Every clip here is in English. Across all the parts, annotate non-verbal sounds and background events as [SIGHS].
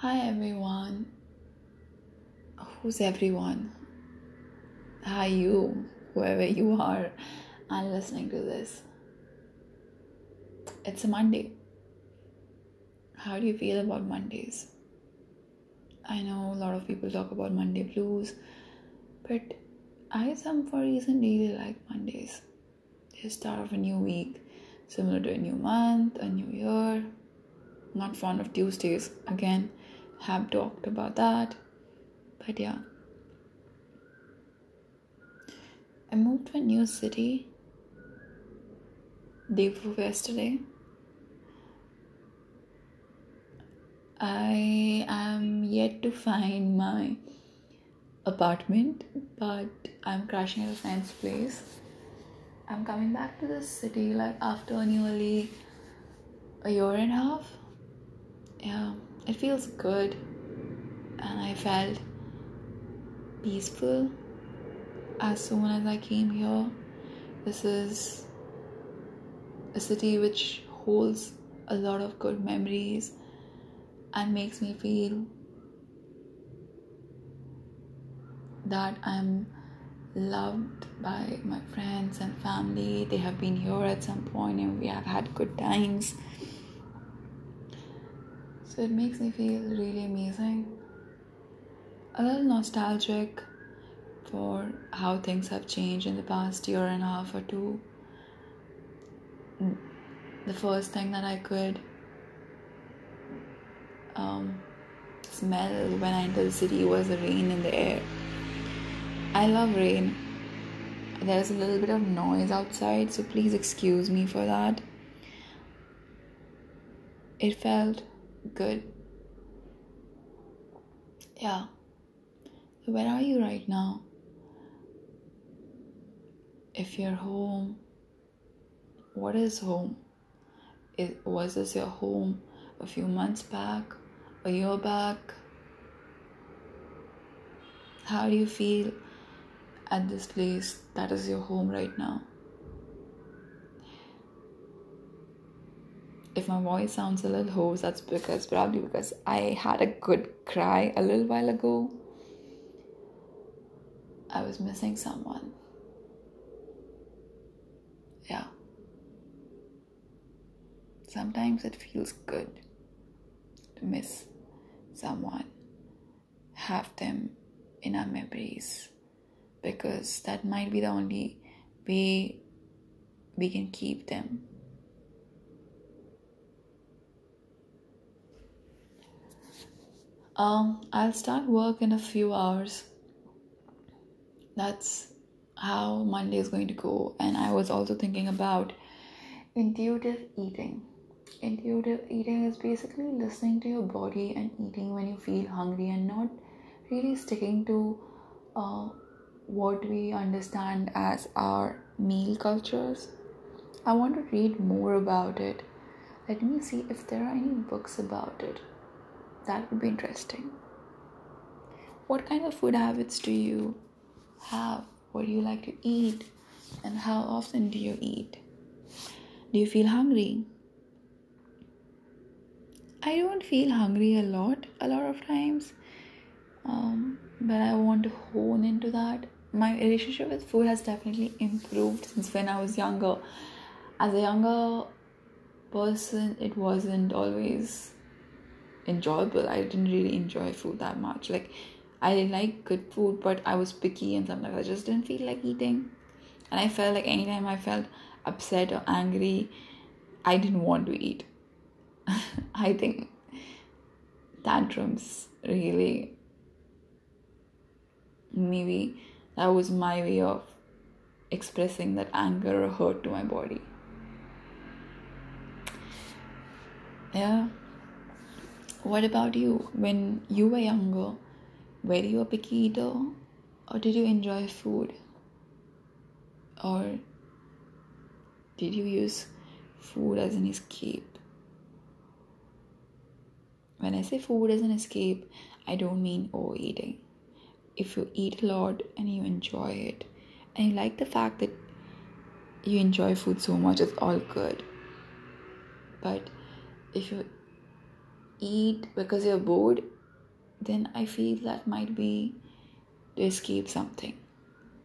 Hi everyone. Who's everyone? Hi you, whoever you are, and listening to this. It's a Monday. How do you feel about Mondays? I know a lot of people talk about Monday blues, but I, some for reason, really like Mondays. The start of a new week, similar to a new month, a new year. Not fond of Tuesdays. Again, have talked about that. But yeah. I moved to a new city day before yesterday. I am yet to find my apartment, but I'm crashing at a friend's place. I'm coming back to this city like after nearly a year and a half. Yeah, it feels good, and I felt peaceful as soon as I came here. This is a city which holds a lot of good memories and makes me feel that I'm loved by my friends and family. They have been here at some point and we have had good times. It makes me feel really amazing. A little nostalgic for how things have changed in the past year and a half or two. The first thing that I could um, smell when I entered the city was the rain in the air. I love rain. There's a little bit of noise outside, so please excuse me for that. It felt good. Yeah. where are you right now? If you're home, what is home? It, was this your home a few months back, a year back? How do you feel at this place that is your home right now? If my voice sounds a little hoarse, that's because probably because I had a good cry a little while ago. I was missing someone. Yeah. Sometimes it feels good to miss someone, have them in our memories, because that might be the only way we can keep them. Um, I'll start work in a few hours. That's how Monday is going to go. And I was also thinking about intuitive eating. Intuitive eating is basically listening to your body and eating when you feel hungry and not really sticking to uh, what we understand as our meal cultures. I want to read more about it. Let me see if there are any books about it. That would be interesting. What kind of food habits do you have? What do you like to eat? And how often do you eat? Do you feel hungry? I don't feel hungry a lot, a lot of times, um, but I want to hone into that. My relationship with food has definitely improved since when I was younger. As a younger person, it wasn't always enjoyable. I didn't really enjoy food that much. Like I like good food, but I was picky and sometimes I just didn't feel like eating. And I felt like anytime I felt upset or angry, I didn't want to eat. [LAUGHS] I think tantrums really maybe that was my way of expressing that anger or hurt to my body. Yeah. What about you? When you were younger, were you a picky eater or did you enjoy food? Or did you use food as an escape? When I say food as an escape, I don't mean overeating. If you eat a lot and you enjoy it, and you like the fact that you enjoy food so much, it's all good. But if you eat because you're bored, then I feel that might be to escape something.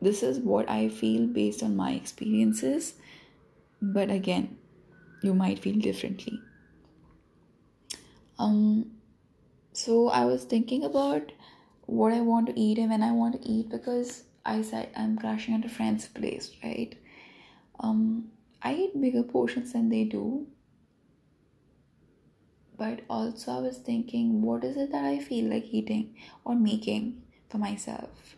This is what I feel based on my experiences, but again, you might feel differently. Um, so I was thinking about what I want to eat and when I want to eat because I said I'm crashing at a friend's place, right? Um, I eat bigger portions than they do, but also I was thinking, what is it that I feel like eating or making for myself?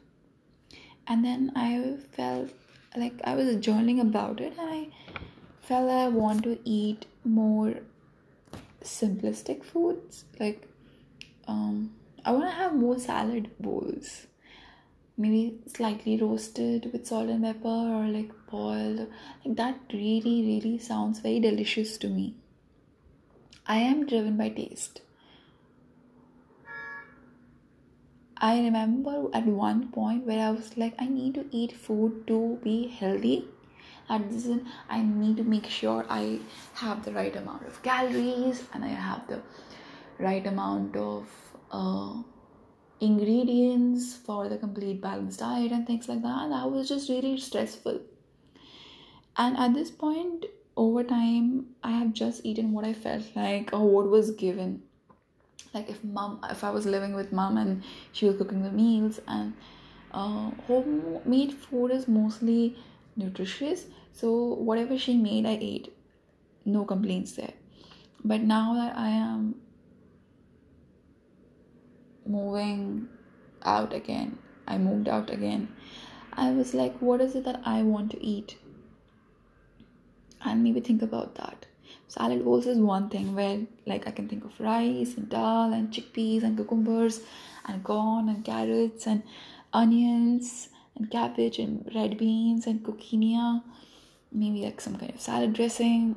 And then I felt like I was journaling about it, and I felt that I want to eat more simplistic foods. Like, um, I want to have more salad bowls, maybe slightly roasted with salt and pepper, or like boiled. Like that really, really sounds very delicious to me. I am driven by taste. I remember at one point where I was like, I need to eat food to be healthy. And this is, I need to make sure I have the right amount of calories and I have the right amount of uh, ingredients for the complete balanced diet and things like that. That was just really stressful. And at this point, over time i have just eaten what i felt like or what was given. Like if mom if i was living with mom and she was cooking the meals and uh, homemade food is mostly nutritious so whatever she made i ate. No complaints there. But now that i am moving out again i moved out again i was like what is it that i want to eat and maybe think about that. Salad bowls is one thing where like i can think of rice and dal and chickpeas and cucumbers and corn and carrots and onions and cabbage and red beans and quinoa maybe like some kind of salad dressing.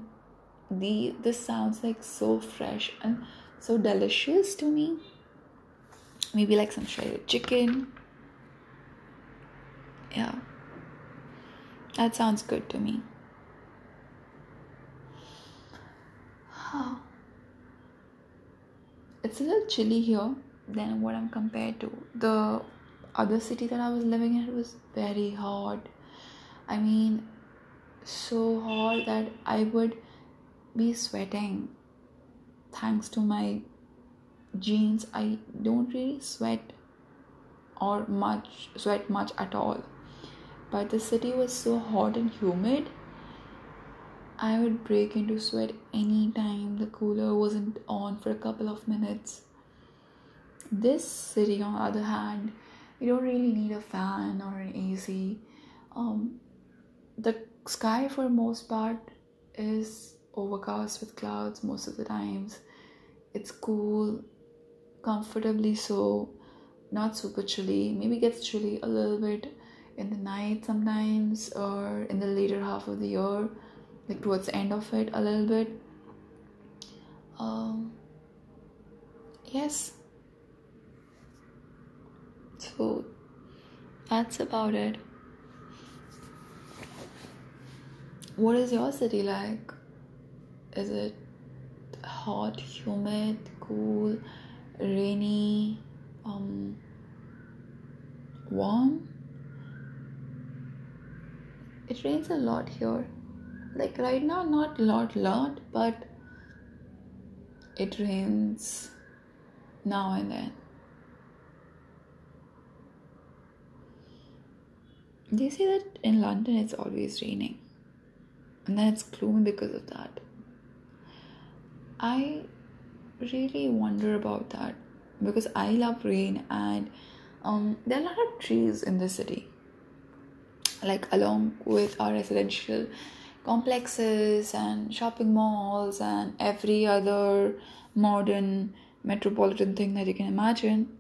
The this sounds like so fresh and so delicious to me. Maybe like some shredded chicken. Yeah. That sounds good to me [SIGHS] it's a little chilly here than what I'm compared to. The other city that I was living in was very hot. I mean, so hot that I would be sweating thanks to my jeans. I don't really sweat or much sweat much at all. But the city was so hot and humid I would break into sweat anytime the cooler wasn't on for a couple of minutes. This city, on the other hand, you don't really need a fan or an AC. Um, the sky, for most part, is overcast with clouds most of the times. It's cool, comfortably so, not super chilly. Maybe gets chilly a little bit in the night sometimes or in the later half of the year like towards the end of it a little bit. Um yes. So that's about it. What is your city like? Is it hot humid cool rainy um warm? It rains a lot here like right now not lot lot but it rains now and then. They say that in london it's always raining. And then it's gloomy because of that. I really wonder about that because i love rain and um, there are a lot of trees in the city. Like along with our residential complexes and shopping malls and every other modern metropolitan thing that you can imagine,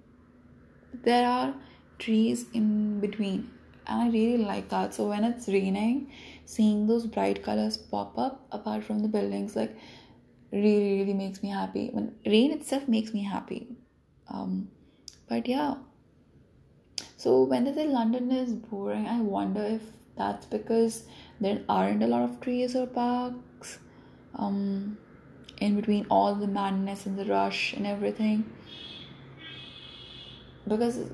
there are trees in between. And I really like that. So when it's raining, seeing those bright colors pop up apart from the buildings, like really, really makes me happy. When rain itself makes me happy. Um, but yeah. So when they say London is boring, I wonder if that's because there aren't a lot of trees or parks um, in between all the madness and the rush and everything. Because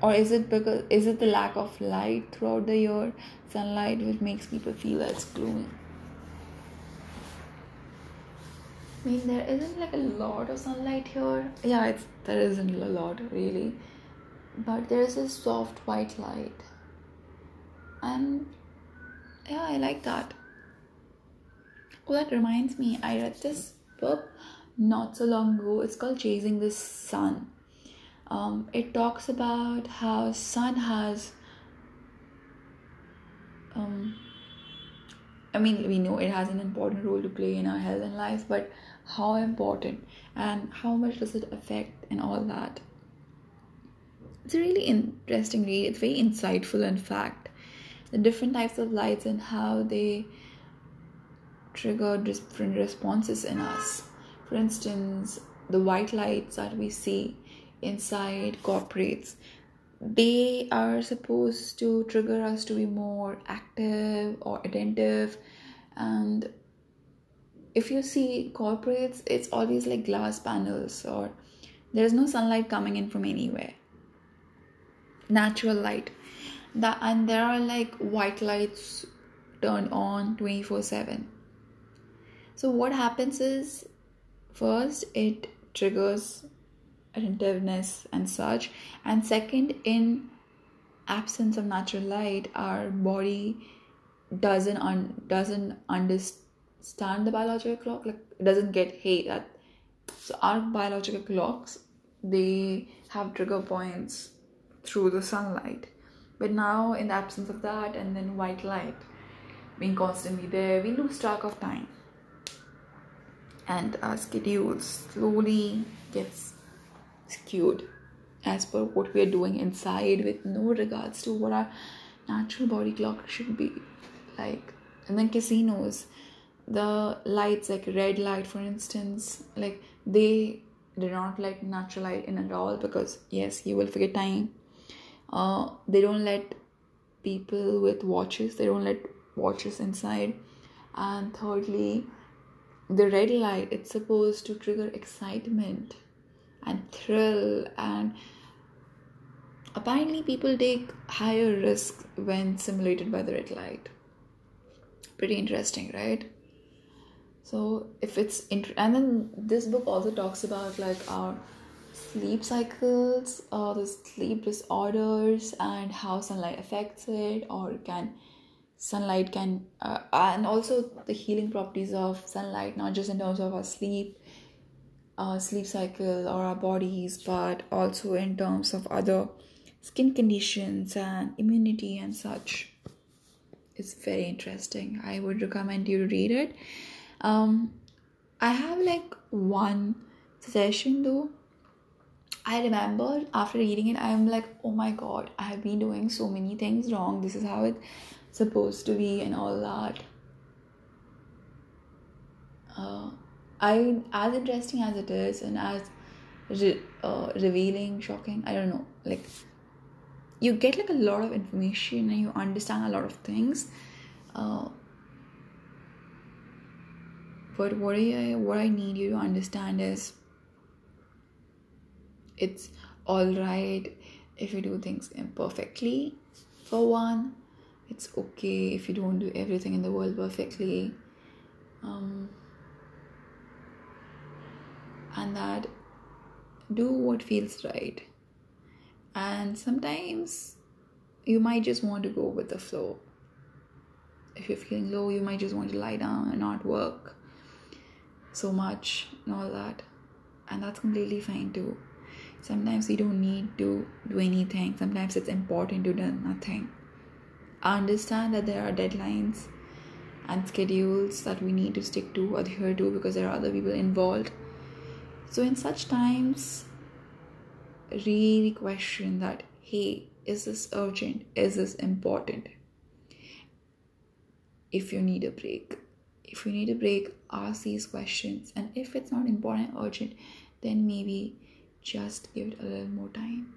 or is it because is it the lack of light throughout the year? Sunlight which makes people feel it's gloomy. I mean, there isn't like a lot of sunlight here. Yeah, it's there isn't a lot really, but there is a soft white light, and yeah, I like that. Oh, that reminds me, I read this book not so long ago. It's called Chasing the Sun. Um, it talks about how sun has um, I mean, we know it has an important role to play in our health and life, but how important and how much does it affect and all that? It's a really interesting read. It's very insightful, in fact. The different types of lights and how they trigger different responses in us. For instance, the white lights that we see inside corporates they are supposed to trigger us to be more active or attentive. And if you see corporates it's always like glass panels or there's no sunlight coming in from anywhere. Natural light that and there are like white lights turned on 24 7 so what happens is first it triggers attentiveness and such and second in absence of natural light our body doesn't un- doesn't understand the biological clock like it doesn't get hey that so our biological clocks they have trigger points through the sunlight but now in the absence of that and then white light being constantly there we lose track of time. And our schedule slowly gets skewed as per what we are doing inside with no regards to what our natural body clock should be like. And then casinos the lights like red light for instance like they do not let natural light in at all because yes you will forget time uh, they don't let people with watches they don't let watches inside. And thirdly the red light it's supposed to trigger excitement and thrill. And apparently people take higher risks when simulated by the red light. Pretty interesting right? So if it's and then this book also talks about like our sleep cycles or the sleep disorders and how sunlight affects it or can sunlight can uh, and also the healing properties of sunlight not just in terms of our sleep our sleep cycle or our bodies, but also in terms of other skin conditions and immunity and such. It's very interesting. I would recommend you to read it. Um, I have like one session though. I remember after reading it, I'm like, oh my god, I have been doing so many things wrong. This is how it's supposed to be, and all that. Uh, I as interesting as it is and as re- uh, revealing, shocking. I don't know. Like you get like a lot of information and you understand a lot of things. Uh, but what I what I need you to understand is it's all right if you do things imperfectly. For one, it's okay if you don't do everything in the world perfectly. Um, and that do what feels right. And sometimes you might just want to go with the flow. If you're feeling low, you might just want to lie down and not work so much and all that. And that's completely fine too. Sometimes we don't need to do anything, sometimes it's important to do nothing. I understand that there are deadlines and schedules that we need to stick to, or adhere to, because there are other people involved so, in such times, really question that hey, is this urgent? Is this important? If you need a break, if you need a break, ask these questions. And if it's not important, urgent, then maybe just give it a little more time.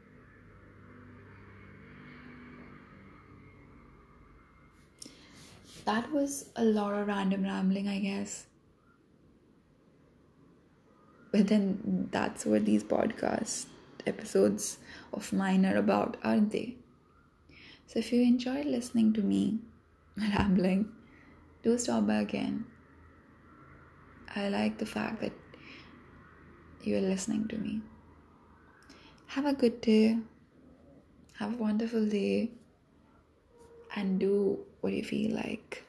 that was a lot of random rambling, I guess. But then that's what these podcast episodes of mine are about, aren't they? So if you enjoyed listening to me [LAUGHS] rambling, do stop by again. I like the fact that you're listening to me. Have a good day. Have a wonderful day. And do what you feel like.